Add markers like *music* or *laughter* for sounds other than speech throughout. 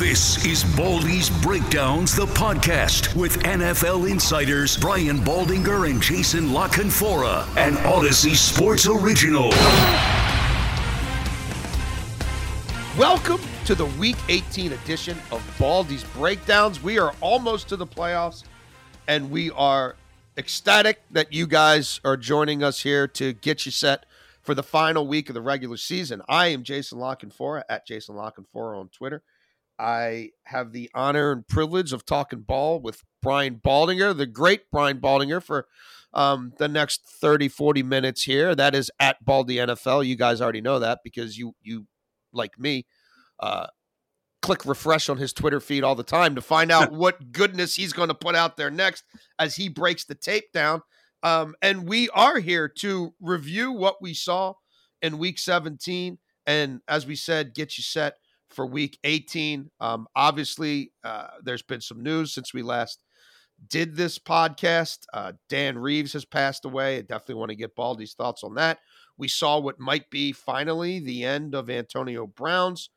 This is Baldy's Breakdowns, the podcast with NFL insiders Brian Baldinger and Jason La Canfora, an Odyssey Sports original. Welcome to the Week 18 edition of Baldy's Breakdowns. We are almost to the playoffs, and we are ecstatic that you guys are joining us here to get you set for the final week of the regular season. I am Jason La Canfora at Jason La Canfora on Twitter. I have the honor and privilege of talking ball with Brian Baldinger, the great Brian Baldinger, for um, the next 30, 40 minutes here. That is at Baldy NFL. You guys already know that because you, you like me, uh, click refresh on his Twitter feed all the time to find out *laughs* what goodness he's going to put out there next as he breaks the tape down. Um, and we are here to review what we saw in week 17. And as we said, get you set for week 18. Um, obviously, uh, there's been some news since we last did this podcast. Uh, Dan Reeves has passed away. I definitely want to get Baldy's thoughts on that. We saw what might be finally the end of Antonio Brown's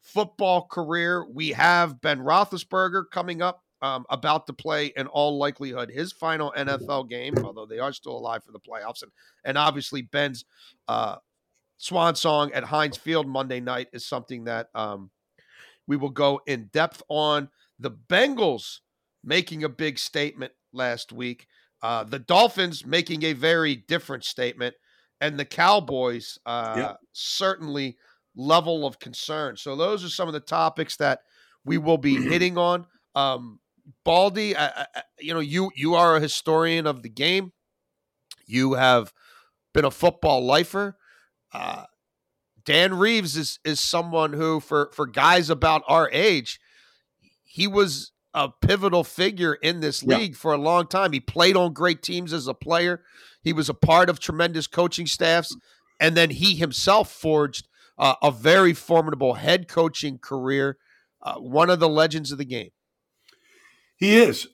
football career. We have Ben Roethlisberger coming up, um, about to play, in all likelihood, his final NFL game, although they are still alive for the playoffs. And, and obviously, Ben's uh, swan song at Heinz Field Monday night is something that um, we will go in depth on. The Bengals making a big statement last week, uh, the Dolphins making a very different statement, and the Cowboys uh, yep. certainly level of concern. So those are some of the topics that we will be *clears throat* hitting on. Um, Baldy, I, I, you know, you you are a historian of the game. You have been a football lifer. Uh, Dan Reeves is is someone who, for for guys about our age, he was a pivotal figure in this league yeah. for a long time. He played on great teams as a player. He was a part of tremendous coaching staffs, and then he himself forged uh, a very formidable head coaching career. Uh, one of the legends of the game. He is,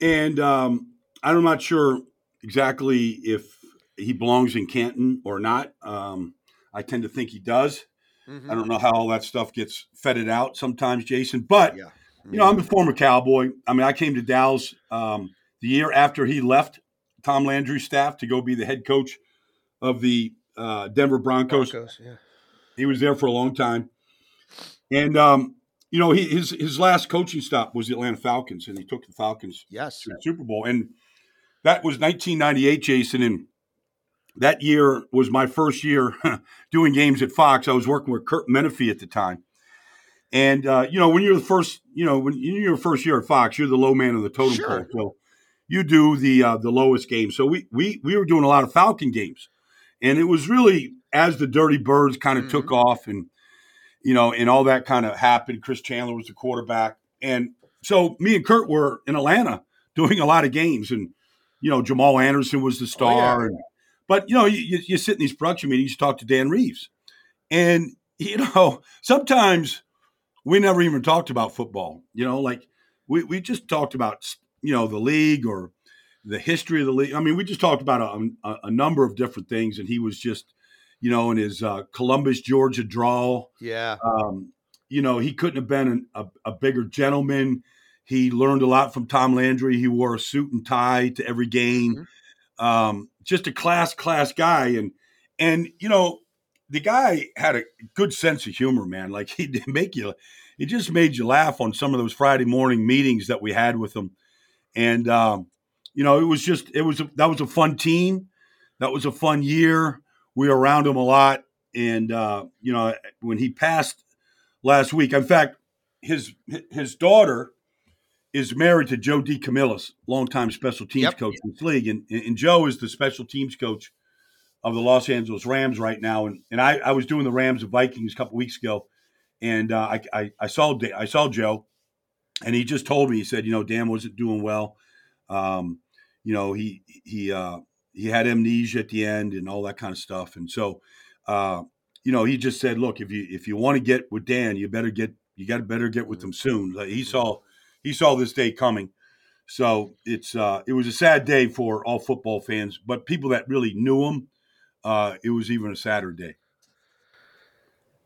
and um, I'm not sure exactly if he belongs in Canton or not. Um, I tend to think he does. Mm-hmm. I don't know how all that stuff gets feted out sometimes, Jason. But yeah. you know, I'm a former Cowboy. I mean, I came to Dallas um, the year after he left Tom Landry's staff to go be the head coach of the uh, Denver Broncos. Broncos yeah. He was there for a long time, and um, you know, he, his his last coaching stop was the Atlanta Falcons, and he took the Falcons yes to the Super Bowl, and that was 1998, Jason, and that year was my first year *laughs* doing games at Fox. I was working with Kurt Menefee at the time. And uh, you know, when you're the first, you know, when you're your first year at Fox, you're the low man of the totem sure. pole. So you do the uh, the lowest game. So we we we were doing a lot of Falcon games, and it was really as the Dirty Birds kind of mm-hmm. took off, and you know, and all that kind of happened. Chris Chandler was the quarterback, and so me and Kurt were in Atlanta doing a lot of games, and you know, Jamal Anderson was the star, oh, yeah. and but you know, you, you sit in these production meetings, you talk to Dan Reeves, and you know, *laughs* sometimes we never even talked about football. You know, like we we just talked about you know the league or the history of the league. I mean, we just talked about a, a, a number of different things, and he was just you know in his uh, Columbus, Georgia draw. Yeah. Um, you know, he couldn't have been an, a, a bigger gentleman. He learned a lot from Tom Landry. He wore a suit and tie to every game. Mm-hmm. Um, just a class class guy, and and you know the guy had a good sense of humor, man. Like *laughs* he did make you, he just made you laugh on some of those Friday morning meetings that we had with him, and um, you know it was just it was a, that was a fun team, that was a fun year. We were around him a lot, and uh, you know when he passed last week, in fact, his his daughter is married to Joe DeCamillis, longtime special teams yep. coach in this league. And, and Joe is the special teams coach of the Los Angeles Rams right now. And, and I, I was doing the Rams and Vikings a couple weeks ago. and uh, I, I, I saw I saw Joe, and he just told me he said, you know, Dan wasn't doing well. Um, you know, he he uh, he had amnesia at the end and all that kind of stuff, and so uh, you know, he just said, look, if you if you want to get with Dan, you better get you got to better get with him soon. He saw he saw this day coming. So it's uh, it was a sad day for all football fans, but people that really knew him, uh, it was even a sadder day.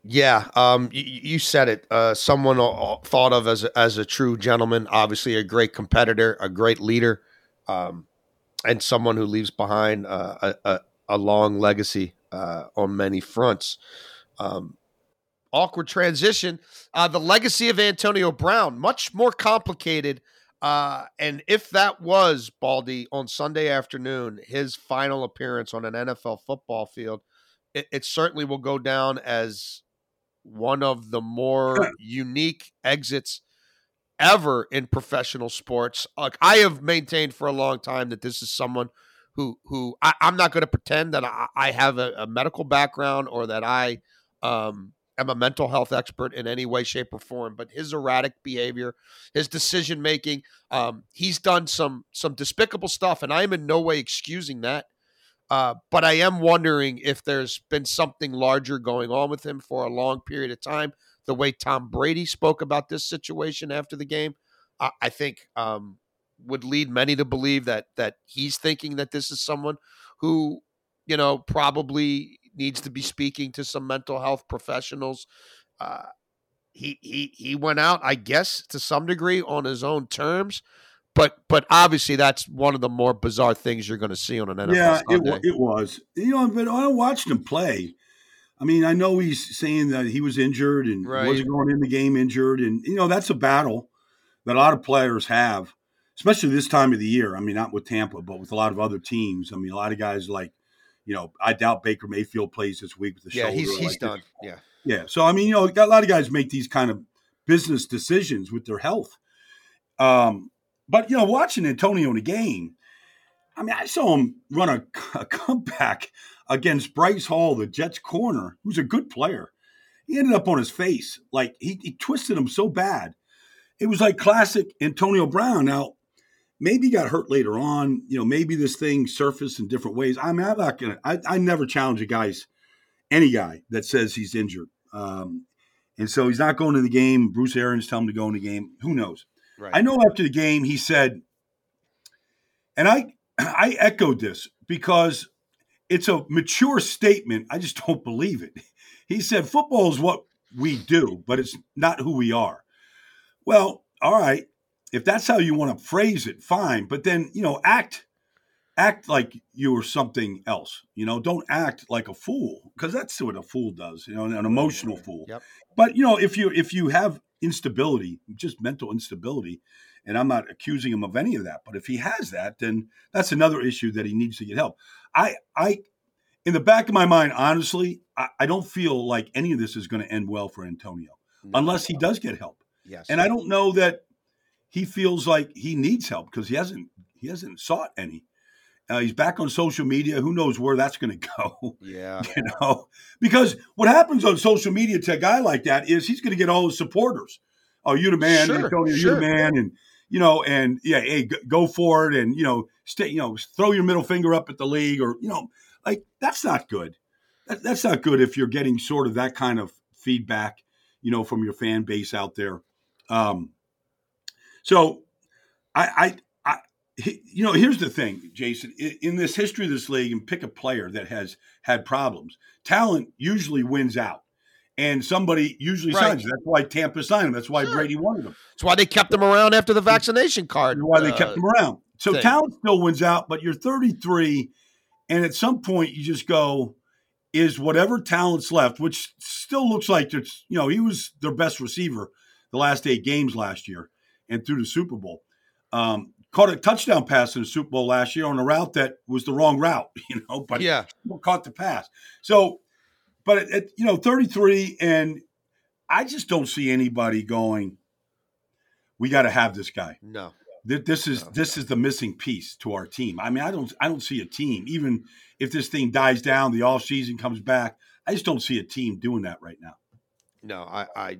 Yeah, um, you, you, said it. Uh, someone thought of as as a true gentleman, obviously a great competitor, a great leader, um, and someone who leaves behind uh, a, a, a, long legacy uh, on many fronts. Um, awkward transition. Uh, the legacy of Antonio Brown, much more complicated. Uh, and if that was Baldy on Sunday afternoon, his final appearance on an NFL football field, it, it certainly will go down as one of the more unique exits ever in professional sports. Like I have maintained for a long time that this is someone who who I, am not going to pretend that I, I have a, a, medical background or that I um, am a mental health expert in any way, shape, or form. But his erratic behavior, his decision making, um, he's done some some despicable stuff, and I am in no way excusing that. Uh, but I am wondering if there's been something larger going on with him for a long period of time. The way Tom Brady spoke about this situation after the game, I, I think um, would lead many to believe that that he's thinking that this is someone who, you know, probably needs to be speaking to some mental health professionals. Uh, he he he went out, I guess, to some degree on his own terms but but obviously that's one of the more bizarre things you're going to see on an NFL. Yeah, it, it was. You know, but I watched him play. I mean, I know he's saying that he was injured and right. wasn't going in the game injured, and you know that's a battle that a lot of players have, especially this time of the year. I mean, not with Tampa, but with a lot of other teams. I mean, a lot of guys like, you know, I doubt Baker Mayfield plays this week with the yeah, shoulder. Yeah, he's he's like done. This. Yeah, yeah. So I mean, you know, a lot of guys make these kind of business decisions with their health. Um, but you know, watching Antonio in the game, I mean, I saw him run a, *laughs* a comeback against Bryce Hall, the Jets corner, who's a good player. He ended up on his face, like he, he twisted him so bad. It was like classic Antonio Brown. Now, maybe he got hurt later on. You know, maybe this thing surfaced in different ways. I mean, I'm not gonna. I, I never challenge a guy's any guy that says he's injured. Um, and so he's not going to the game. Bruce Arians tell him to go in the game. Who knows? Right. I know after the game he said, and I *clears throat* I echoed this because it's a mature statement. I just *laughs* don't believe it. He said football is what we do, but it's not who we are. Well, all right. If that's how you want to phrase it, fine. But then, you know, act act like you are something else. You know, don't act like a fool because that's what a fool does. You know, an emotional fool. Yep. But you know, if you if you have instability, just mental instability. And I'm not accusing him of any of that. But if he has that, then that's another issue that he needs to get help. I, I, in the back of my mind, honestly, I, I don't feel like any of this is going to end well for Antonio no, unless he does get help. Yes. And I don't know that he feels like he needs help because he hasn't he hasn't sought any. Uh, he's back on social media. Who knows where that's going *laughs* to go? Yeah. You know, because what happens on social media to a guy like that is he's going to get all his supporters. Oh, you the man, sure, Antonio, sure. you the man, and you know, and yeah, hey, go for it, and you know, stay, you know, throw your middle finger up at the league, or you know, like that's not good. That, that's not good if you're getting sort of that kind of feedback, you know, from your fan base out there. Um, so, I, I, you know, here's the thing, Jason. In this history of this league, and pick a player that has had problems. Talent usually wins out, and somebody usually right. signs. That's why Tampa signed him. That's why sure. Brady wanted him. That's why they kept him around after the vaccination card. That's why they kept uh, him around. So thing. talent still wins out, but you're 33, and at some point you just go, is whatever talent's left, which still looks like it's you know he was their best receiver the last eight games last year and through the Super Bowl. Um, caught a touchdown pass in the Super Bowl last year on a route that was the wrong route, *laughs* you know, but yeah, caught the pass. So, but at, at, you know, 33, and I just don't see anybody going. We got to have this guy. No, this is no. this is the missing piece to our team. I mean, I don't I don't see a team even if this thing dies down, the off season comes back. I just don't see a team doing that right now. No, I, I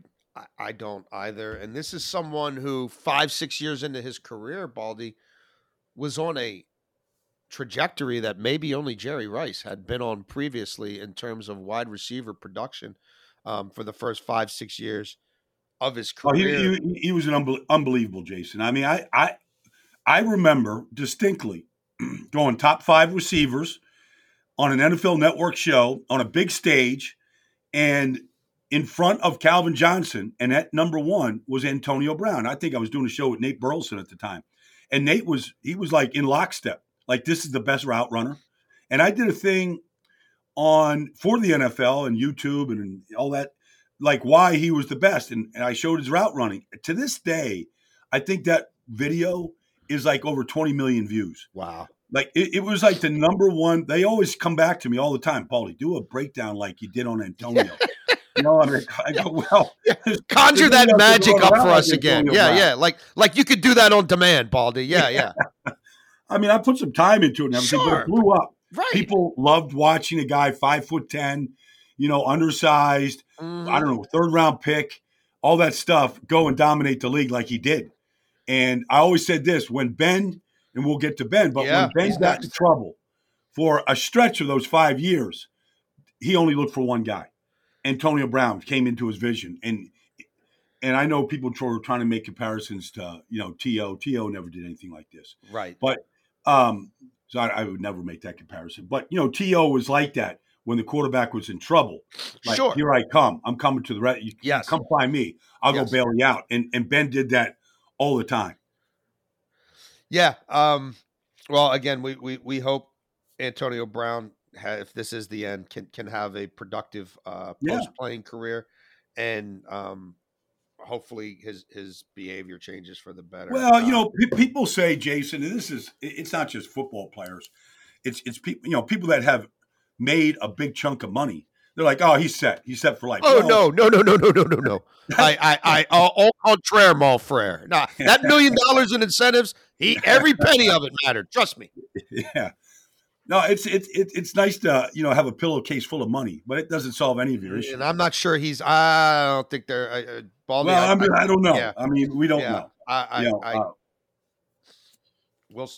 I don't either. And this is someone who five, six years into his career, Baldy, was on a trajectory that maybe only Jerry Rice had been on previously in terms of wide receiver production um, for the first five, six years of his career. Oh, he, he, he, was an unbe- unbelievable Jason. I mean, I I I remember distinctly *clears throat* going top five receivers on an NFL Network show on a big stage, and in front of Calvin Johnson, and at number one was Antonio Brown. I think I was doing a show with Nate Burleson at the time, and Nate was he was like in lockstep, like this is the best route runner. And I did a thing on for the NFL and YouTube and all that, like why he was the best, and, and I showed his route running. To this day, I think that video is like over 20 million views. Wow. Like it, it, was like the number one. They always come back to me all the time, Paulie. Do a breakdown like you did on Antonio. *laughs* know, I, mean, I go well. *laughs* Conjure that magic up for us again. Yeah, yeah. Like like you could do that on demand, Baldy. Yeah, yeah. *laughs* I mean, I put some time into it and everything, sure. but it blew up. Right. People loved watching a guy five foot ten, you know, undersized. Mm-hmm. I don't know, third round pick, all that stuff. Go and dominate the league like he did. And I always said this when Ben and we'll get to Ben. But yeah, when Ben got into *laughs* trouble for a stretch of those five years, he only looked for one guy. Antonio Brown came into his vision, and and I know people were trying to make comparisons to you know T.O. T.O. never did anything like this, right? But um, so I, I would never make that comparison. But you know T.O. was like that when the quarterback was in trouble. Like, sure. Here I come. I'm coming to the red. Yes. Come find me. I'll yes. go bail you out. And and Ben did that all the time. Yeah. Um, well, again, we, we, we hope Antonio Brown, if this is the end, can can have a productive uh, post playing yeah. career, and um, hopefully his his behavior changes for the better. Well, you uh, know, p- people say, Jason, and this is it's not just football players; it's it's people you know people that have made a big chunk of money they're like, oh, he's set. He's set for life. Oh no, no, no, no, no, no, no, no. I, I, I, au contraire, mon frere. Nah, that *laughs* million dollars in incentives, he every penny of it mattered. Trust me. *laughs* Yeah. No, it's it's it's nice to you know have a pillowcase full of money, but it doesn't solve any of your issues. And I'm not sure he's. I don't think they're. Uh, Baldy, well, I, I mean, I, I don't know. Yeah. I mean, we don't yeah. know. I, I, you know, I, uh, we'll,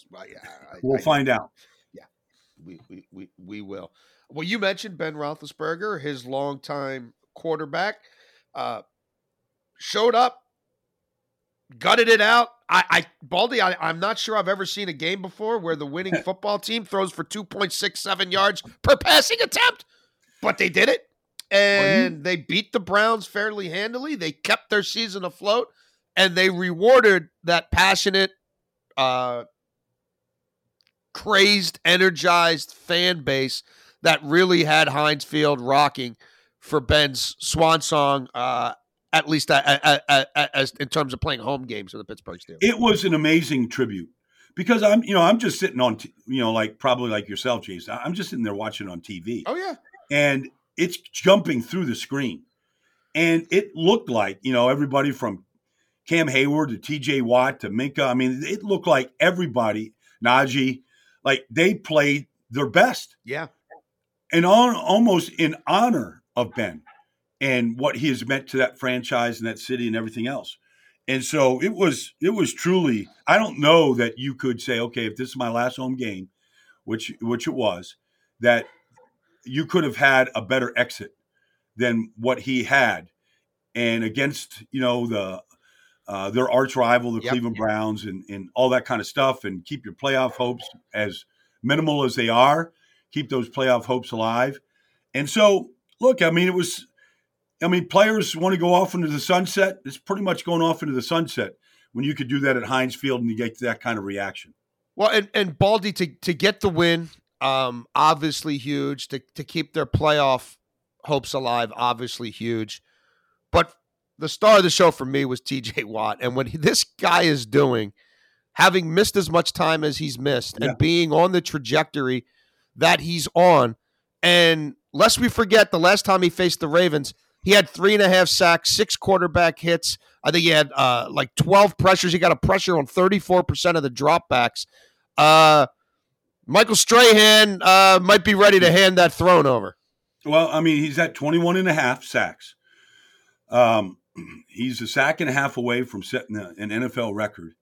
we'll find out. Yeah, we, we we we will. Well, you mentioned Ben Roethlisberger, his longtime quarterback, uh, showed up, gutted it out. I, I Baldy, I, I'm not sure I've ever seen a game before where the winning *laughs* football team throws for 2.67 yards per passing attempt, but they did it. And they beat the Browns fairly handily. They kept their season afloat and they rewarded that passionate, uh, crazed, energized fan base that really had Heinz Field rocking for Ben's swan song, uh, at least as in terms of playing home games for the Pittsburgh Steelers. It was an amazing tribute because I'm, you know, I'm just sitting on, t- you know, like probably like yourself, Jason. I'm just sitting there watching on TV. Oh yeah, and it's jumping through the screen, and it looked like you know everybody from Cam Hayward to T.J. Watt to Minkah. I mean, it looked like everybody, Najee, like they played their best. Yeah and on almost in honor of Ben and what he has meant to that franchise and that city and everything else. And so it was it was truly I don't know that you could say okay if this is my last home game which which it was that you could have had a better exit than what he had and against you know the uh, their arch rival the yep. Cleveland Browns and and all that kind of stuff and keep your playoff hopes as minimal as they are keep those playoff hopes alive. And so, look, I mean, it was, I mean, players want to go off into the sunset. It's pretty much going off into the sunset when you could do that at Heinz Field and you get that kind of reaction. Well, and, and Baldy to, to get the win, um, obviously huge. To, to keep their playoff hopes alive, obviously huge. But the star of the show for me was TJ *laughs* Watt. And what this guy is doing, having missed as much time as he's missed yeah. and being on the trajectory – that he's on. And lest we forget, the last time he faced the Ravens, he had three and a half sacks, six quarterback hits. I think he had uh, like 12 pressures. He got a pressure on 34% of the dropbacks. Uh, Michael Strahan uh, might be ready to hand that throne over. Well, I mean, he's at 21 and a half sacks. Um, *clears throat* he's a sack and a half away from setting a, an NFL record,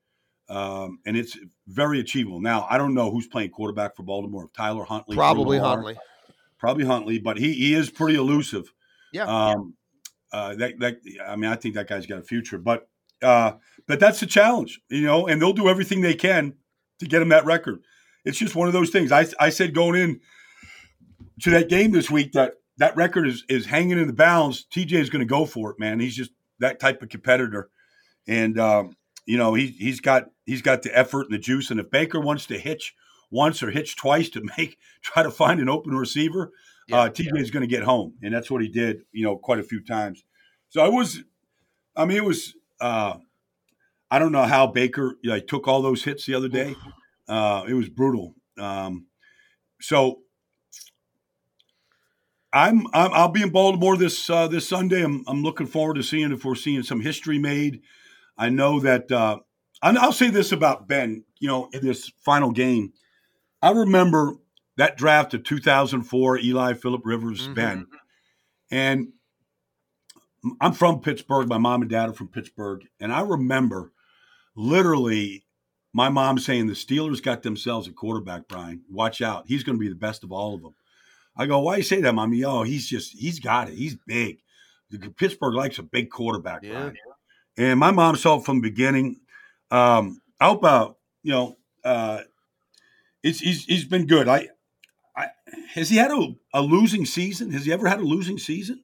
um, and it's very achievable. Now, I don't know who's playing quarterback for Baltimore. Tyler Huntley, Probably Huntley. probably Huntley, but he he is pretty elusive. Yeah. Um, uh, that that I mean, I think that guy's got a future, but uh, but that's the challenge, you know, and they'll do everything they can to get him that record. It's just one of those things. I I said going in to that game this week that that record is is hanging in the balance. TJ is going to go for it, man. He's just that type of competitor, and um, you know he he's got he's got the effort and the juice. And if Baker wants to hitch once or hitch twice to *laughs* make try to find an open receiver, Yeah, uh, TJ is going to get home, and that's what he did. You know, quite a few times. So I was, I mean, it was. Uh, I don't know how Baker like, took all those hits the other day. Uh, it was brutal. Um, so I'm, I'm I'll be in Baltimore this uh, this Sunday. I'm I'm looking forward to seeing if we're seeing some history made. I know that uh, I'll say this about Ben. You know, in this final game, I remember that draft of 2004, Eli Philip Rivers, Mhm. Ben, and I'm from Pittsburgh. My mom and dad are from Pittsburgh, and I remember literally my mom saying the Steelers got themselves a quarterback. Brian, watch out, he's going to be the best of all of them. I go, why you say that, mommy? Oh, he's just he's got it. He's big. Pittsburgh likes a big quarterback. Yeah. Brian. And my mom saw it from the beginning. Um, hope, uh, you know, uh, it's he's he's been good. I, I has he had a, a losing season? Has he ever had a losing season?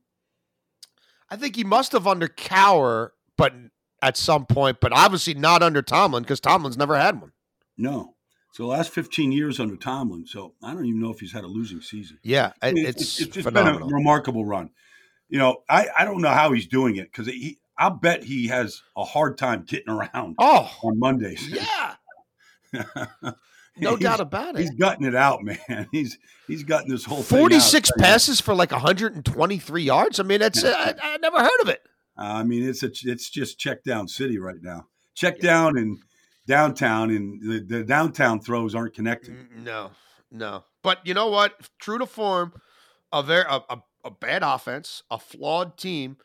I think he must have under Cowher, but at some point, but obviously not under Tomlin because Tomlin's never had one. No. So the last 15 years under Tomlin. So I don't even know if he's had a losing season. Yeah, I mean, it's, just phenomenal. been a remarkable run. You know, I, I don't know how he's doing it because he, I'll bet he has a hard time getting around oh, on Mondays. yeah, *laughs* no *laughs* doubt about it. He's gutting it out, *laughs* man. He's he's gutting this whole thing out. 46 passes for like 123 yards. I mean, that's I, I never heard of it. I mean, it's a, it's just check down city right now. Check down and downtown, and the, the downtown throws aren't connected. Mm, No, no. But you know what? True to form, a very a, a, a bad offense, a flawed team.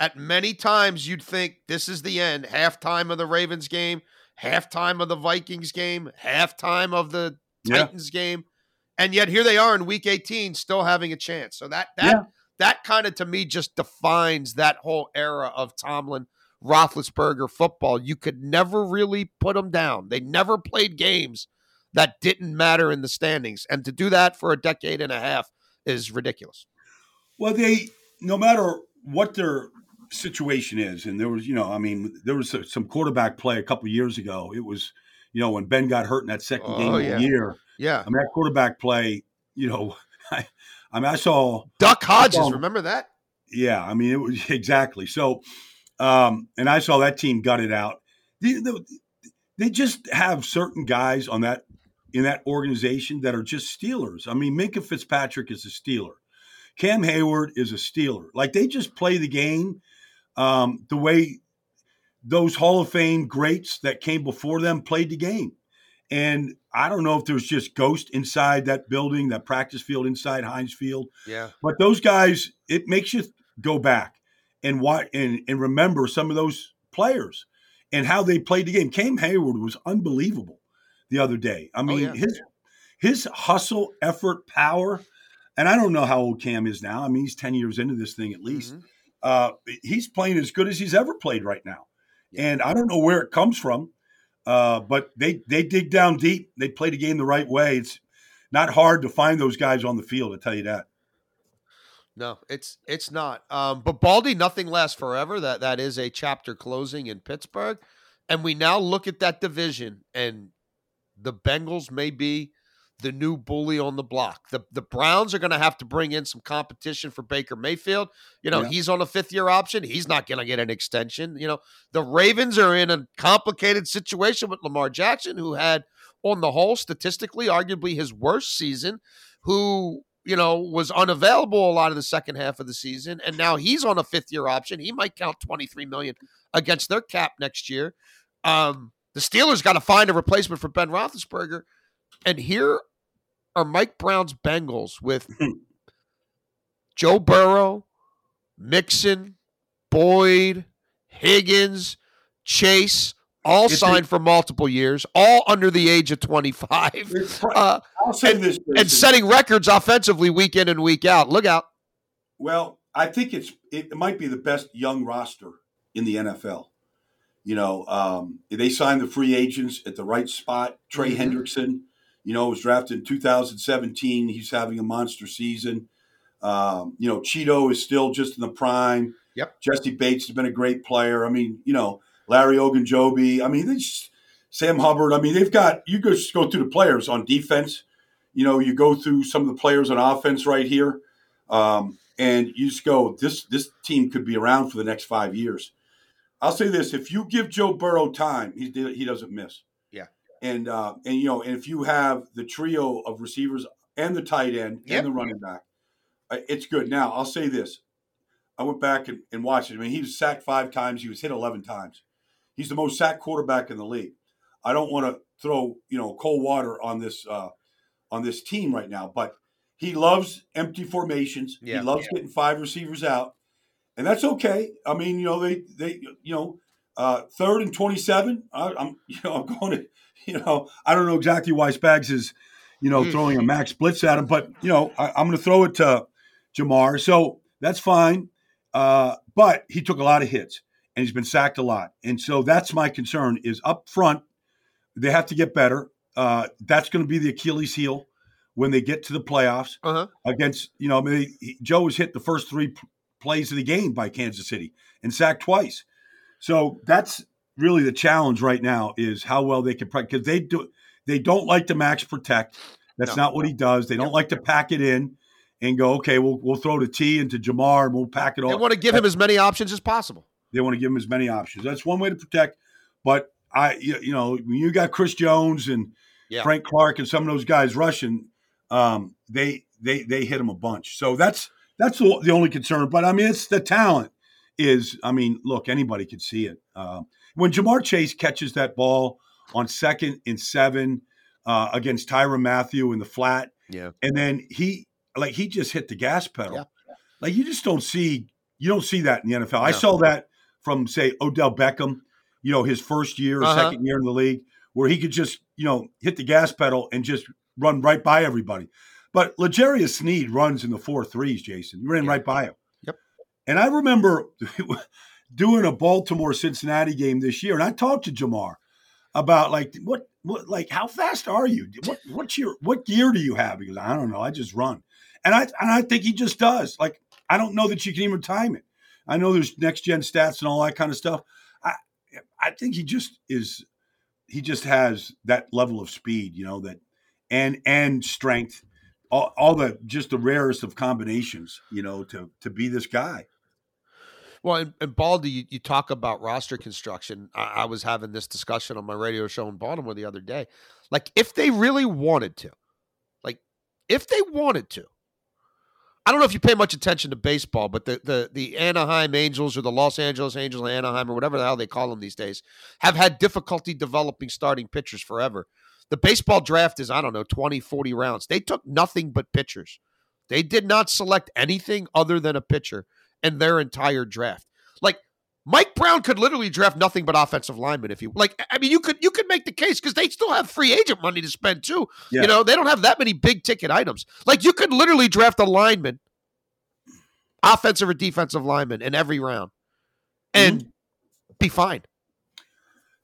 At many times, you'd think this is the end. Halftime of the Ravens game, halftime of the Vikings game, halftime of the Yeah. Titans game, and yet here they are in Week 18, still having a chance. So that that Yeah. that kind of to me just defines that whole era of Tomlin. Roethlisberger football, you could never really put them down. They never played games that didn't matter in the standings. And to do that for a decade and a half is ridiculous. Well, they no matter what their situation is, and there was, you know, I mean, there was some quarterback play a couple years ago. It was, you know, when Ben got hurt in that second Oh, game of yeah. the year. Yeah. I mean, that quarterback play, you know, *laughs* I, I mean, I saw Duck Hodges, Well- remember that? Yeah, I mean it was *laughs* exactly so. Um, and I saw that team gut it out. They, they, they just have certain guys on that in that organization that are just Steelers. I mean, Minkah Fitzpatrick is a Steeler. Cam Hayward is a Steeler. Like they just play the game um, the way those Hall of Fame greats that came before them played the game. And I don't know if there's just ghost inside that building, that practice field inside Heinz Field. Yeah. But those guys, it makes you go back and what and, and remember some of those players and how they played the game. Cam Hayward was unbelievable the other day. I mean, yeah. his his hustle, effort, power, and I don't know how old Cam is now. I mean, he's ten years into this thing at least. Mhm. Uh, he's playing as good as he's ever played right now, and I don't know where it comes from. Uh, but they they dig down deep. They play the game the right way. It's not hard to find those guys on the field. I tell you that. No, it's it's not. Um, but Baldy, nothing lasts forever. That that is a chapter closing in Pittsburgh, and we now look at that division, and the Bengals may be the new bully on the block. The the Browns are going to have to bring in some competition for Baker Mayfield. You know, Yeah. he's on a fifth year option. He's not going to get an extension. You know, the Ravens are in a complicated situation with Lamar Jackson, who had, on the whole, statistically, arguably his worst season, who you know was unavailable a lot of the second half of the season, and now he's on a fifth year option. He might count twenty three million against their cap next year. Um, the Steelers got to find a replacement for Ben Roethlisberger, and here are Mike Brown's Bengals with *laughs* Joe Burrow, Mixon, Boyd, Higgins, Chase, all It's a- signed for multiple years, all under the age of 25, It's *laughs* uh, and, this, and setting records offensively week in and week out. Look out. Well, I think it's it might be the best young roster in the NFL. You know, um, they signed the free agents at the right spot. Trey Mhm. Hendrickson, you know, was drafted in 2017. He's having a monster season. Um, you know, Cheeto is still just in the prime. Yep. Jessie Bates has been a great player. I mean, you know, Larry Ogunjobi. I mean, they just, Sam Hubbard. I mean, they've got you just go through the players on defense. You know, you go through some of the players on offense right here. Um, and you just go, this this team could be around for the next five years. I'll say this: if you give Joe Burrow time, he he doesn't miss. Yeah. And uh, and you know, and if you have the trio of receivers and the tight end Yep. and the running back, uh, it's good. Now I'll say this: I went back and, and watched it. I mean, he was sacked five times. He was hit eleven times. He's the most sacked quarterback in the league. I don't want to throw you know cold water on this uh, on this team right now, but he loves empty formations. Yeah. he loves getting five receivers out, and that's okay. I mean, you know, they they you know, uh, third and twenty seven. I'm *laughs* you know I'm going to *laughs* you know I don't know exactly why Spags is you know Mm. throwing a max blitz at him, but you know I, I'm going to throw it to Ja'Marr, so that's fine. Uh, but he took a lot of hits and he's been sacked a lot, and so that's my concern. Is up front they have to get better. Uh, that's going to be the Achilles heel when they get to the playoffs Uh-huh. against you know I mean, he- Joe was hit the first three p- plays of the game by Kansas City and sacked twice. So that's really the challenge right now is how well they can because they do they don't like to max protect. That's No. not what he does. They don't like to pack it in and go okay. We'll we'll throw to T into Ja'Marr and we'll pack it all. They want to give him as many options as possible. They want to give him as many options. That's one way to protect. But I, you you know, when you got Chris Jones and Yeah. Frank Clark and some of those guys rushing, um, they they they hit him a bunch. So that's that's the the only concern. But I mean, it's the talent is. I mean, look, anybody could see it. Um, when Ja'Marr Chase catches that ball on second and seven uh, against Tyrann Mathieu in the flat, Yeah. and then he like he just hit the gas pedal. Yeah. Like you just don't see you don't see that in the NFL. I saw that from say Odell Beckham, you know, his first year, or Uh-huh. second year in the league, where he could just you know hit the gas pedal and just run right by everybody. But L'Jarius Sneed runs in the four threes, Jason. You ran Yeah. right by him. Yep. And I remember *laughs* doing a Baltimore Cincinnati game this year, and I talked to Ja'Marr about like what what like how fast are you? What what's your what gear do you have? Goes, I don't know, I just run. And I and I think he just does. Like I don't know that you can even time it. I know there's next gen stats and all that kind of stuff. I I think he just is he just has that level of speed, you know, that and and strength, all, all the just the rarest of combinations, you know, to to be this guy. Well, and, and Baldy, you, you talk about roster construction. I, I was having this discussion on my radio show in Baltimore the other day. Like, if they really wanted to, like, if they wanted to, I don't know if you pay much attention to baseball, but the the the Anaheim Angels or the Los Angeles Angels, Anaheim or whatever the hell they call them these days, have had difficulty developing starting pitchers forever. The baseball draft is, I don't know, 20, 40 rounds. They took nothing but pitchers. They did not select anything other than a pitcher in their entire draft. Like Mike Brown could literally draft nothing but offensive linemen if you like. I mean, you could you could make the case because they still have free agent money to spend too. Yeah. You know, they don't have that many big ticket items. Like you could literally draft a lineman, offensive or defensive lineman in every round, and mm-hmm. be fine.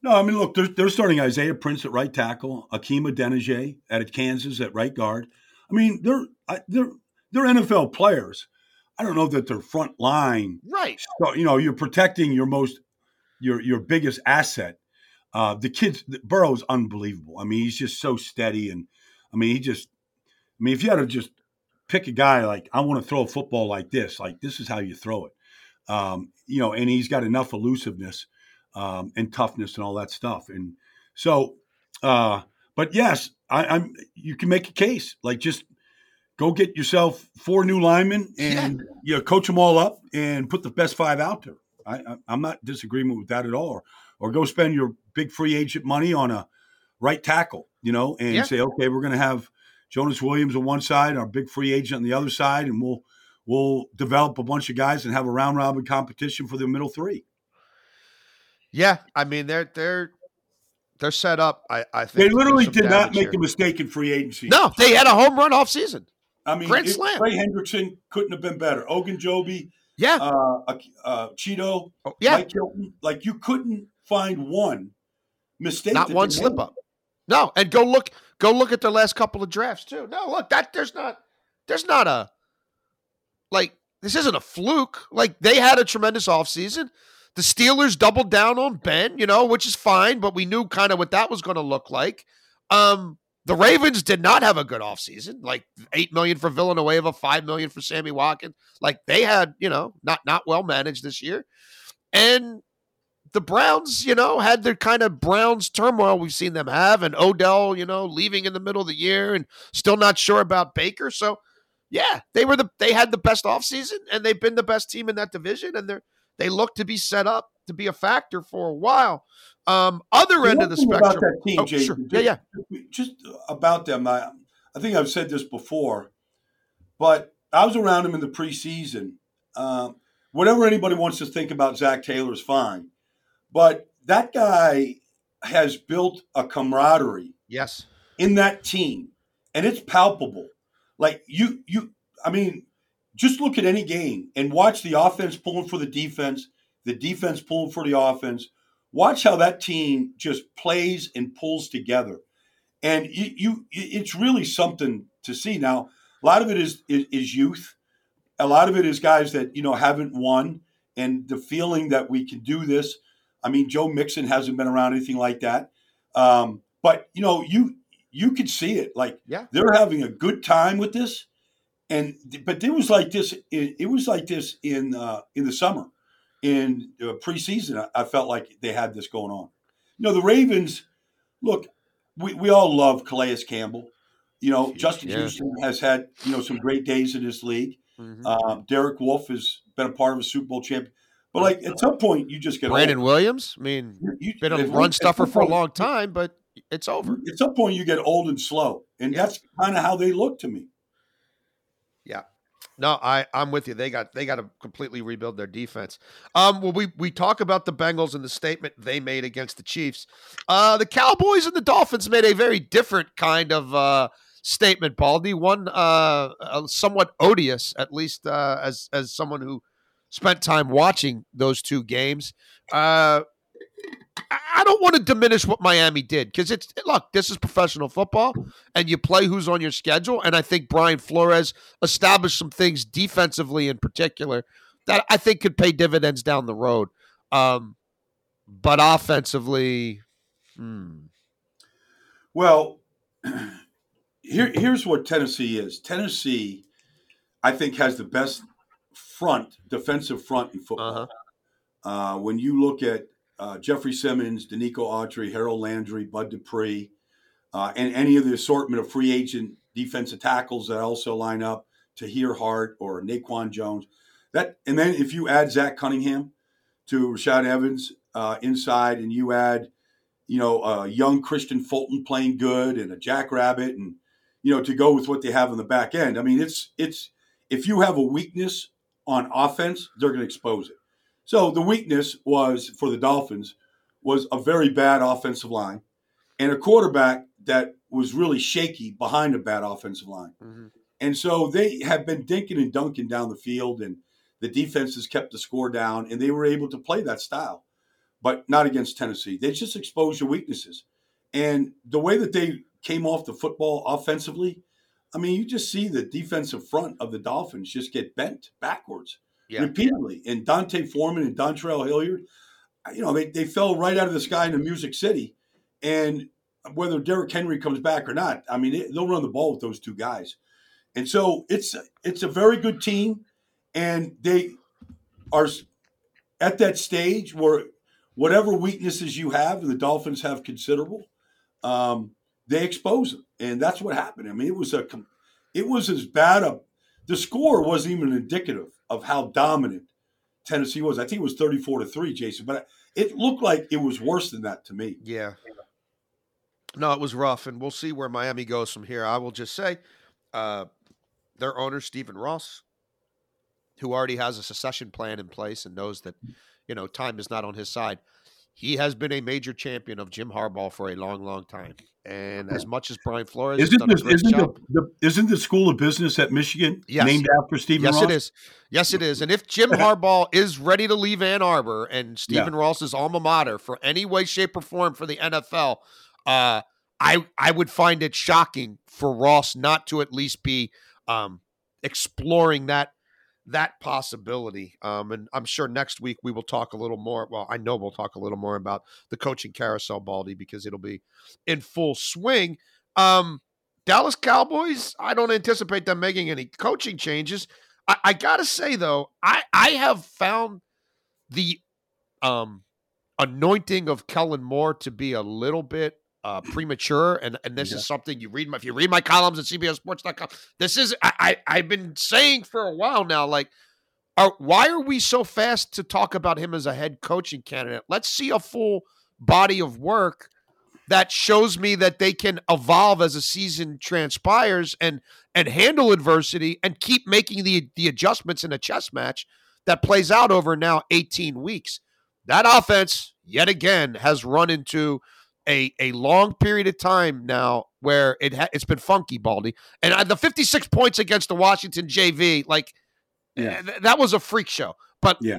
No, I mean, look, they're, they're starting Isaiah Prince at right tackle, Hakeem Adeniji at Kansas at right guard. I mean, they're they're they're NFL players. I don't know that they're front line. Right. So you know, you're protecting your most your your biggest asset. Uh, the kids, Burrow's unbelievable. I mean, he's just so steady, and I mean, he just. I mean, if you had to just pick a guy like I want to throw a football like this, like this is how you throw it. Um, you know, and he's got enough elusiveness um, and toughness and all that stuff. And so, uh, but yes, I, I'm. You can make a case like just go get yourself four new linemen and you coach them all up and put the best five out there. I, I, I'm not disagreement with that at all. Or, or go spend your big free agent money on a right tackle, you know, and Yeah. say, okay, we're going to have Jonah Williams on one side, our big free agent on the other side, and we'll we'll develop a bunch of guys and have a round robin competition for the middle three. Yeah, I mean they're they're they're set up. I, I think they literally did not make here. a mistake in free agency. No, they had a home run off season. I mean, Grand Slam. Trey Hendrickson couldn't have been better. Ogunjobi, yeah, uh, uh, Cheeto, oh, yeah, Mike Hilton. Like you couldn't find one mistake. Not one slip made. up. No, and go look go look at the last couple of drafts too. No, look that there's not there's not a like this isn't a fluke. Like they had a tremendous offseason. The Steelers doubled down on Ben, you know, which is fine, but we knew kind of what that was going to look like. Um, the Ravens did not have a good offseason. Like eight million for Villanueva, five million for Sammy Watkins. Like they had, you know, not not well managed this year. And the Browns, you know, had their kind of Browns turmoil we've seen them have, and Odell, you know, leaving in the middle of the year and still not sure about Baker. So yeah, they were the they had the best offseason and they've been the best team in that division, and they're they look to be set up to be a factor for a while. Um, other end of the spectrum. About that team, oh, Jason, sure. just, yeah, yeah. Just about them. I, I think I've said this before, but I was around them in the preseason. Um, whatever anybody wants to think about Zac Taylor is fine, but that guy has built a camaraderie. Yes. In that team, and it's palpable. Like you, you. I mean, just look at any game and watch the offense pulling for the defense, the defense pulling for the offense. Watch how that team just plays and pulls together, and you, you it's really something to see. Now, a lot of it is, is, is youth, a lot of it is guys that you know haven't won, and the feeling that we can do this. I mean, Joe Mixon hasn't been around anything like that, um, but you know, you you could see it. Like yeah. they're having a good time with this and but it was like this. It, it was like this in uh, in the summer, in uh, preseason. I, felt like they had this going on. You know, the Ravens. Look, we, we all love Calais Campbell. You know, Justin yeah. Houston has had you know some great days in this league. Mm-hmm. Um, Derek Wolfe has been a part of a Super Bowl champion. But like at some point, you just get Brandon old. Williams. I mean, you, have been a run stuffer for a long time, but it's over. At some point, you get old and slow, and yeah. that's kind of how they look to me. No, I I'm with you. They got they got to completely rebuild their defense. Um, well, we we talk about the Bengals and the statement they made against the Chiefs. Uh, the Cowboys and the Dolphins made a very different kind of uh statement, Baldy. One uh somewhat odious, at least uh, as as someone who spent time watching those two games. Uh, I don't want to diminish what Miami did because it's look, this is professional football and you play who's on your schedule. And I think Brian Flores established some things defensively in particular that I think could pay dividends down the road. Um, but offensively, hmm. well, *clears throat* here, here's what Tennessee is. Tennessee, I think, has the best front, defensive front in football. Uh-huh. Uh, when you look at uh, Jeffrey Simmons, Denico Autry, Harold Landry, Bud Dupree, uh, and any of the assortment of free agent defensive tackles that also line up, Teair Tart or Naquan Jones. That and then if you add Zach Cunningham to Rashaan Evans uh, inside, and you add, you know, a young Kristian Fulton playing good and a Jackrabbit, and you know to go with what they have in the back end. I mean, it's it's if you have a weakness on offense, they're going to expose it. So the weakness was for the Dolphins was a very bad offensive line and a quarterback that was really shaky behind a bad offensive line. Mm-hmm. And so they have been dinking and dunking down the field, and the defense has kept the score down, and they were able to play that style, but not against Tennessee. They just exposed your weaknesses. And the way that they came off the football offensively, I mean, you just see the defensive front of the Dolphins just get bent backwards yeah. repeatedly. And D'Onta Foreman and Dontrell Hilliard, you know, they, they fell right out of the sky into Music City. And whether Derrick Henry comes back or not, I mean, it, they'll run the ball with those two guys. And so it's it's a very good team, and they are at that stage where whatever weaknesses you have, and the Dolphins have considerable, um, they expose them, and that's what happened. I mean, it was a it was as bad a the score wasn't even indicative of how dominant Tennessee was. I think it was 34 to 3, Jason, but it looked like it was worse than that to me. Yeah. No, it was rough, and we'll see where Miami goes from here. I will just say, uh, their owner, Stephen Ross, who already has a secession plan in place and knows that, you know, time is not on his side. He has been a major champion of Jim Harbaugh for a long, long time. And as much as Brian Flores isn't, has done this, isn't, the, the, isn't the School of Business at Michigan yes. named after Stephen yes, Ross? It is. Yes, it is. And if Jim *laughs* Harbaugh is ready to leave Ann Arbor and Stephen yeah. Ross's alma mater for any way, shape, or form for the NFL, uh, I I would find it shocking for Ross not to at least be um, exploring that that possibility. Um, and I'm sure next week we will talk a little more. Well, I know we'll talk a little more about the coaching carousel, Baldy, because it'll be in full swing. Um, Dallas Cowboys, I don't anticipate them making any coaching changes. I, I gotta say though, I I have found the um anointing of Kellen Moore to be a little bit uh, premature, and and this yeah. is something you read my if you read my columns at CBSSports.com. This is I, I have been saying for a while now, like, are, why are we so fast to talk about him as a head coaching candidate? Let's see a full body of work that shows me that they can evolve as a season transpires and and handle adversity and keep making the the adjustments in a chess match that plays out over now 18 weeks. That offense yet again has run into a a long period of time now where it ha- it's been funky, Baldy, and uh, the 56 points against the Washington JV, like yeah. th- that was a freak show. But yeah.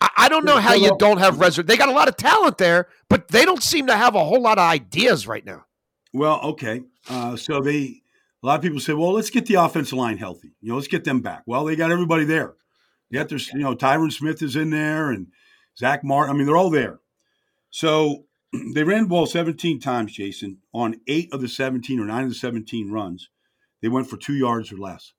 I, I don't know how you don't have reserve. They got a lot of talent there, but they don't seem to have a whole lot of ideas right now. Well, okay. Uh, so they, a lot of people say, well, let's get the offensive line healthy. You know, let's get them back. Well, they got everybody there. Yet there's, you know, Tyron Smith is in there and Zack Martin. I mean, they're all there. So *clears throat* they ran the ball 17 times, Jason. On eight of the 17 or nine of the 17 runs, they went for two yards or less.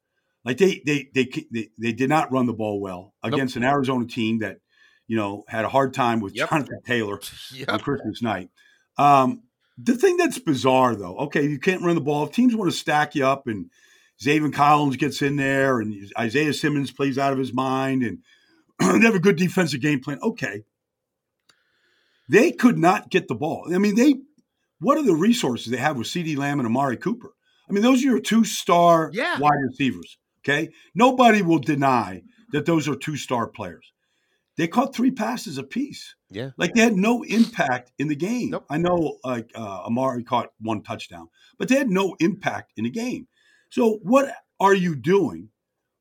Like they they they they, they did not run the ball well against nope. an Arizona team that you know had a hard time with yep. Jonathan Taylor *laughs* yep. on Christmas night. Um, the thing that's bizarre though, okay, you can't run the ball. If teams want to stack you up and Zaven Collins gets in there and Isaiah Simmons plays out of his mind and *clears throat* they have a good defensive game plan. Okay, they could not get the ball. I mean, they what are the resources they have with CeeDee Lamb and Amari Cooper? I mean, those are your two star yeah. wide receivers. Okay. Nobody will deny that those are two star players. They caught three passes apiece. Yeah. Like they had no impact in the game. Nope. I know like uh, Amari caught one touchdown, but they had no impact in the game. So what are you doing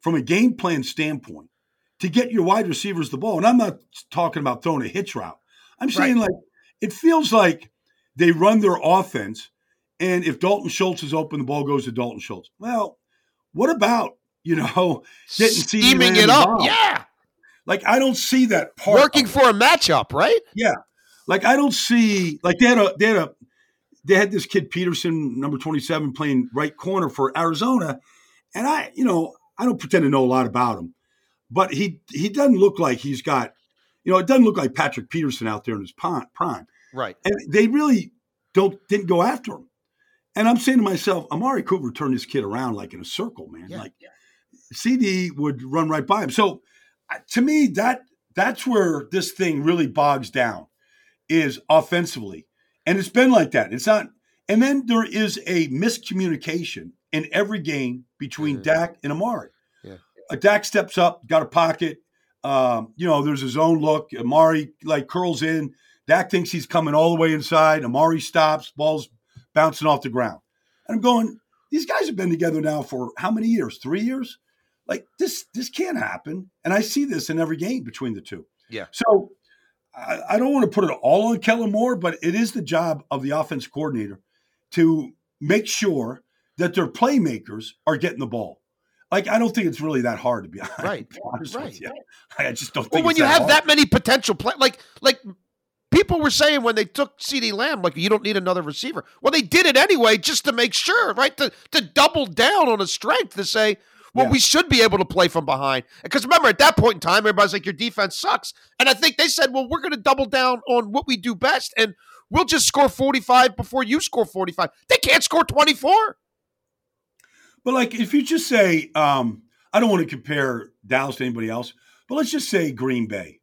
from a game plan standpoint to get your wide receivers the ball? And I'm not talking about throwing a hitch route. I'm saying right. like it feels like they run their offense, and if Dalton Schultz is open, the ball goes to Dalton Schultz. Well, what about you know *laughs* getting steaming it up? Yeah, like I don't see that part working for a matchup, right? Yeah, like I don't see like they had a they had a they had this kid Peterson, number twenty seven, playing right corner for Arizona, and I you know I don't pretend to know a lot about him, but he he doesn't look like he's got you know, it doesn't look like Patrick Peterson out there in his prime. Right. And they really don't didn't go after him. And I'm saying to myself, Amari Cooper turned this kid around like in a circle, man. Yeah, like. CeeDee would run right by him. So to me, that that's where this thing really bogs down is offensively. And it's been like that. It's not and then there is a miscommunication in every game between mm-hmm. Dak and Amari. Yeah. A Dak steps up, got a pocket, um, you know, there's his own look. Amari like curls in. Dak thinks he's coming all the way inside. Amari stops, ball's bouncing off the ground. And I'm going, these guys have been together now for how many years? Three years? Like this, this can't happen. And I see this in every game between the two. Yeah. So I, I don't want to put it all on Kellen Moore, but it is the job of the offense coordinator to make sure that their playmakers are getting the ball. Like I don't think it's really that hard to be *laughs* honest. Right, right. I just don't. Think. Well, when you have hard. that many potential play, like like people were saying when they took CeeDee Lamb, like you don't need another receiver. Well, they did it anyway, just to make sure, right? To to double down on a strength to say, well, yeah. we should be able to play from behind. Because remember, at that point in time, everybody's like, your defense sucks, and I think they said, well, we're going to double down on what we do best, and we'll just score forty five before you score forty five. They can't score twenty four. But like, if you just say, um, I don't want to compare Dallas to anybody else, but let's just say Green Bay.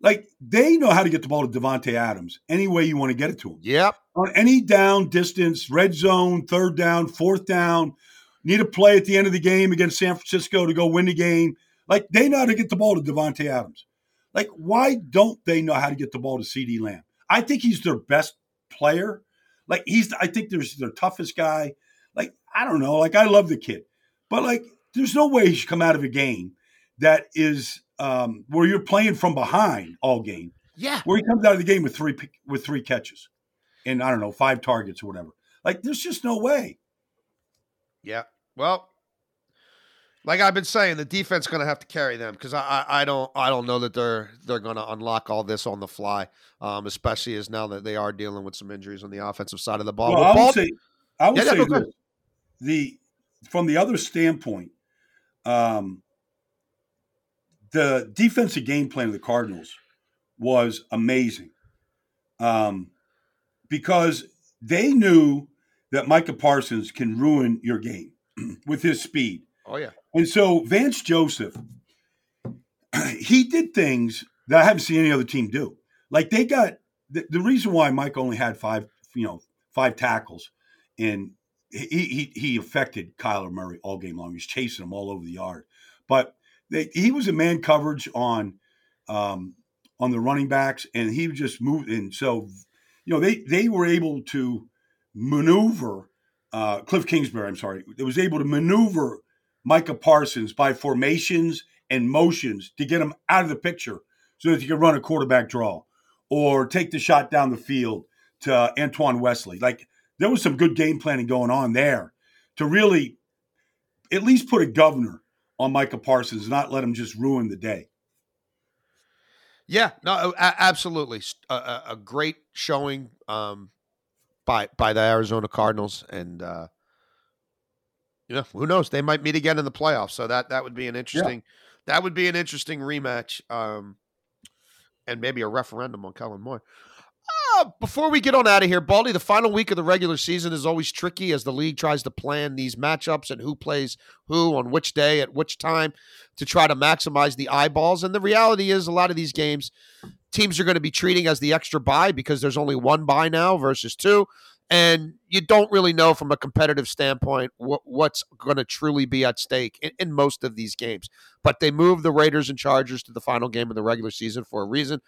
Like they know how to get the ball to Davante Adams any way you want to get it to him. Yep. On any down distance, red zone, third down, fourth down, need a play at the end of the game against San Francisco to go win the game. Like they know how to get the ball to Davante Adams. Like why don't they know how to get the ball to CeeDee Lamb? I think he's their best player. Like he's, I think there's their toughest guy. Like I don't know. Like I love the kid, but like there's no way he should come out of a game that is um, where you're playing from behind all game. Yeah, where he comes out of the game with three with three catches, and I don't know five targets or whatever. Like there's just no way. Yeah. Well, like I've been saying, the defense going to have to carry them because I, I, I don't I don't know that they're they're going to unlock all this on the fly, um, especially as now that they are dealing with some injuries on the offensive side of the ball. Well, I would say, I would Yeah, say no, the from the other standpoint, um, the defensive game plan of the Cardinals was amazing, um, because they knew that Micah Parsons can ruin your game *clears throat* with his speed. oh yeah, And so Vance Joseph, *clears throat* he did things that I haven't seen any other team do. Like they got the, the reason why Mike only had five, you know, five tackles, and he he he affected Kyler Murray all game long. He was chasing him all over the yard, but they, he was a man coverage on um, on the running backs, and he just moved. And so, you know, they they were able to maneuver uh, Cliff Kingsbury. I'm sorry, they was able to maneuver Micah Parsons by formations and motions to get him out of the picture so that you could run a quarterback draw or take the shot down the field to Antoine Wesley. Like there was some good game planning going on there to really at least put a governor on Micah Parsons, not let him just ruin the day. yeah, no, absolutely, a, a, great showing um, by by the Arizona Cardinals, and uh, you know who knows they might meet again in the playoffs. So that that would be an interesting that would be an interesting rematch, um, and maybe a referendum on Kellen Moore. Uh, before we get on out of here, Baldy, the final week of the regular season is always tricky as the league tries to plan these matchups and who plays who on which day at which time to try to maximize the eyeballs. And the reality is, a lot of these games, teams are going to be treating as the extra bye because there's only one bye now versus two. And you don't really know from a competitive standpoint what, what's going to truly be at stake in, in most of these games. But they moved the Raiders and Chargers to the final game of the regular season for a reason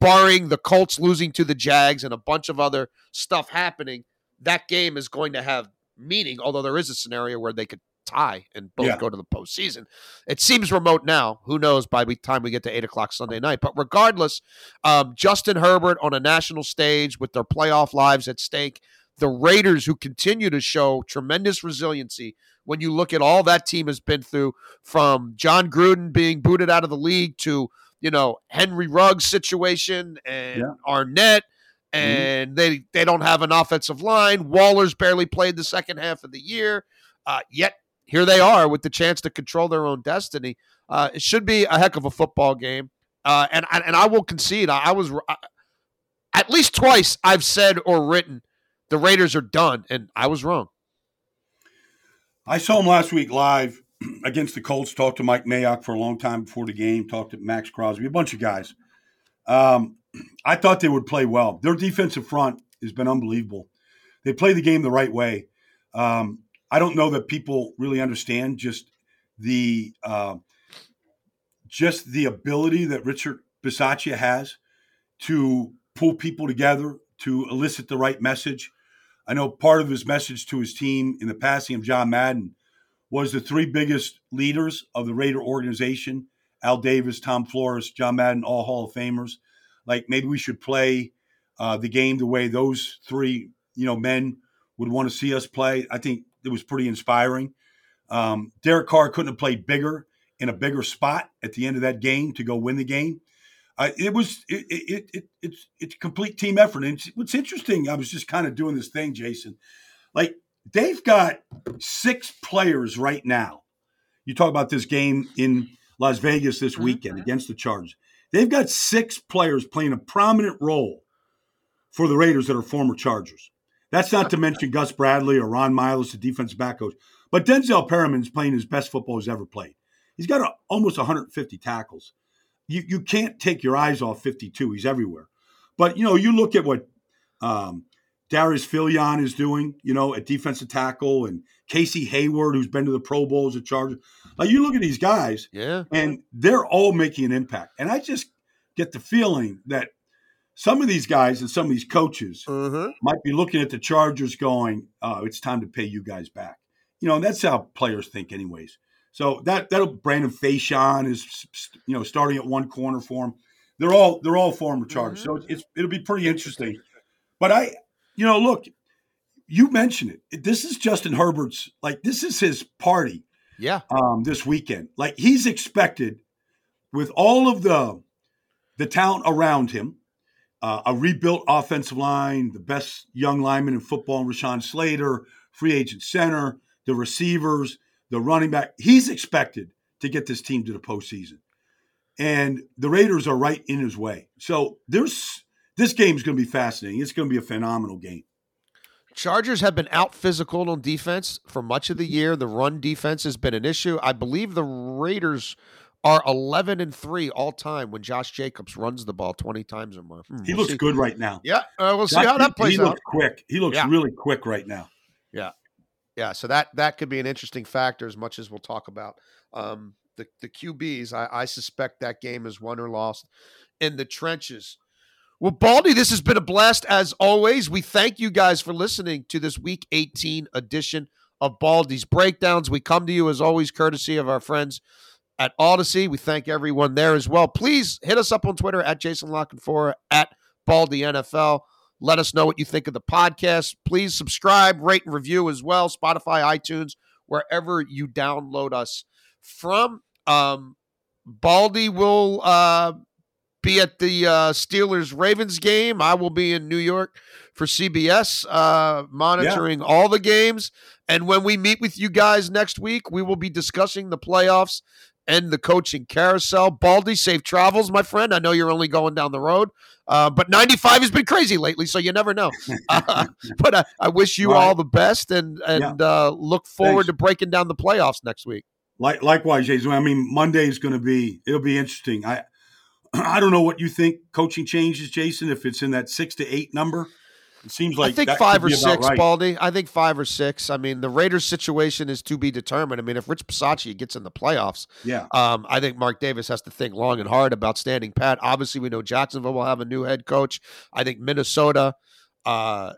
barring the Colts losing to the Jags and a bunch of other stuff happening, that game is going to have meaning. Although there is a scenario where they could tie and both Yeah. go to the postseason. It seems remote now. Who knows by the time we get to eight o'clock Sunday night? But regardless, um, Justin Herbert on a national stage with their playoff lives at stake. The Raiders, who continue to show tremendous resiliency when you look at all that team has been through, from Jon Gruden being booted out of the league to you know Henry Ruggs situation and Yeah. Arnette, and they they don't have an offensive line. Waller's barely played the second half of the year, uh, yet here they are with the chance to control their own destiny. Uh, it should be a heck of a football game, uh, and and I will concede. I, I was I, at least twice I've said or written the Raiders are done, and I was wrong. I saw him last week live *clears throat* against the Colts. Talked to Mike Mayock for a long time before the game. Talked to Maxx Crosby, a bunch of guys. Um, *clears throat* I thought they would play well. Their defensive front has been unbelievable. They play the game the right way. Um, I don't know that people really understand just the uh, just the ability that Richard Bisaccia has to pull people together to elicit the right message. I know part of his message to his team in the passing of John Madden was the three biggest leaders of the Raider organization Al Davis, Tom Flores, John Madden, all Hall of Famers. Like maybe we should play uh, the game the way those three, you know, men would want to see us play. I think it was pretty inspiring. Um, Derek Carr couldn't have played bigger in a bigger spot at the end of that game to go win the game. Uh, it was it, it, it it's it's a complete team effort. And it's, what's interesting, I was just kind of doing this thing, Jason. Like they've got six players right now. You talk about this game in Las Vegas this weekend against the Chargers. They've got six players playing a prominent role for the Raiders that are former Chargers. That's not to mention Gus Bradley or Ron Milus, the defensive back coach. But Denzel Perryman's playing his best football he's ever played. He's got a, almost 150 tackles. You, you can't take your eyes off 52. He's everywhere. But, you know, you look at what um, Darius Philon is doing, you know, at defensive tackle, and Casey Hayward, who's been to the Pro Bowl as a Charger. Like you look at these guys, Yeah. and they're all making an impact. And I just get the feeling that some of these guys and some of these coaches Mm-hmm. might be looking at the Chargers going, "Oh, it's time to pay you guys back." You know, and that's how players think, anyways. So that that Brandon Facyson is, you know, starting at one corner for him. They're all they're all former Chargers, so it's it'll be pretty interesting. But I, you know, look, you mentioned it. This is Justin Herbert's like this is his party Yeah. um, this weekend. Like he's expected with all of the the talent around him, uh, a rebuilt offensive line, the best young lineman in football, Rashawn Slater, free agent center, the receivers, the running back. He's expected to get this team to the postseason, and the Raiders are right in his way. So there's this game is going to be fascinating. It's going to be a phenomenal game. Chargers have been out physical on defense for much of the year. The run defense has been an issue. I believe the Raiders are 11 and 3 all time when Josh Jacobs runs the ball 20 times or more. Hmm, He we'll looks see. good right now. Yeah, uh, we'll see how that plays he out. looks quick. He looks Yeah. really quick right now. Yeah, so that that could be an interesting factor as much as we'll talk about um, the the QBs. I, I suspect that game is won or lost in the trenches. Well, Baldy, this has been a blast as always. We thank you guys for listening to this Week 18 edition of Baldy's Breakdowns. We come to you as always, courtesy of our friends at Audacy. We thank everyone there as well. Please hit us up on Twitter at Jason La Canfora at Baldy NFL. Let us know what you think of the podcast. Please subscribe, rate, and review as well. Spotify, iTunes, wherever you download us from. Um, Baldy will uh, be at the uh, Steelers Ravens game. I will be in New York for CBS, uh, monitoring all the games. And when we meet with you guys next week, we will be discussing the playoffs and the coaching carousel. Baldy, safe travels, my friend. I know you're only going down the road, uh, but 95 has been crazy lately, so you never know. *laughs* Uh, *laughs* but I, I wish you Right. all the best and and uh, look forward Thanks. to breaking down the playoffs next week. Like likewise, Jason. I mean, Monday is going to be it'll be interesting. I *clears throat* I don't know what you think coaching changes, Jason. If it's in that six to eight number, it seems like I think five or six, right. Baldy. I think five or six. I mean, the Raiders' situation is to be determined. I mean, if Rich Bisaccia gets in the playoffs, Yeah, um, I think Mark Davis has to think long and hard about standing pat. Obviously, we know Jacksonville will have a new head coach. I think Minnesota, uh,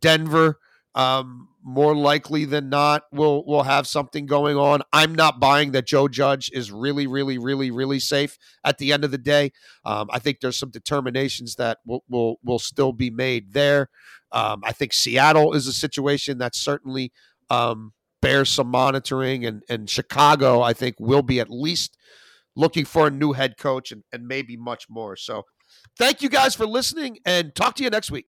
Denver, um, more likely than not, will will have something going on. I'm not buying that Joe Judge is really, really, really, really safe at the end of the day. Um, I think there's some determinations that will will will still be made there. Um, I think Seattle is a situation that certainly um, bears some monitoring, and and Chicago, I think, will be at least looking for a new head coach and, and maybe much more. So, thank you guys for listening, and talk to you next week.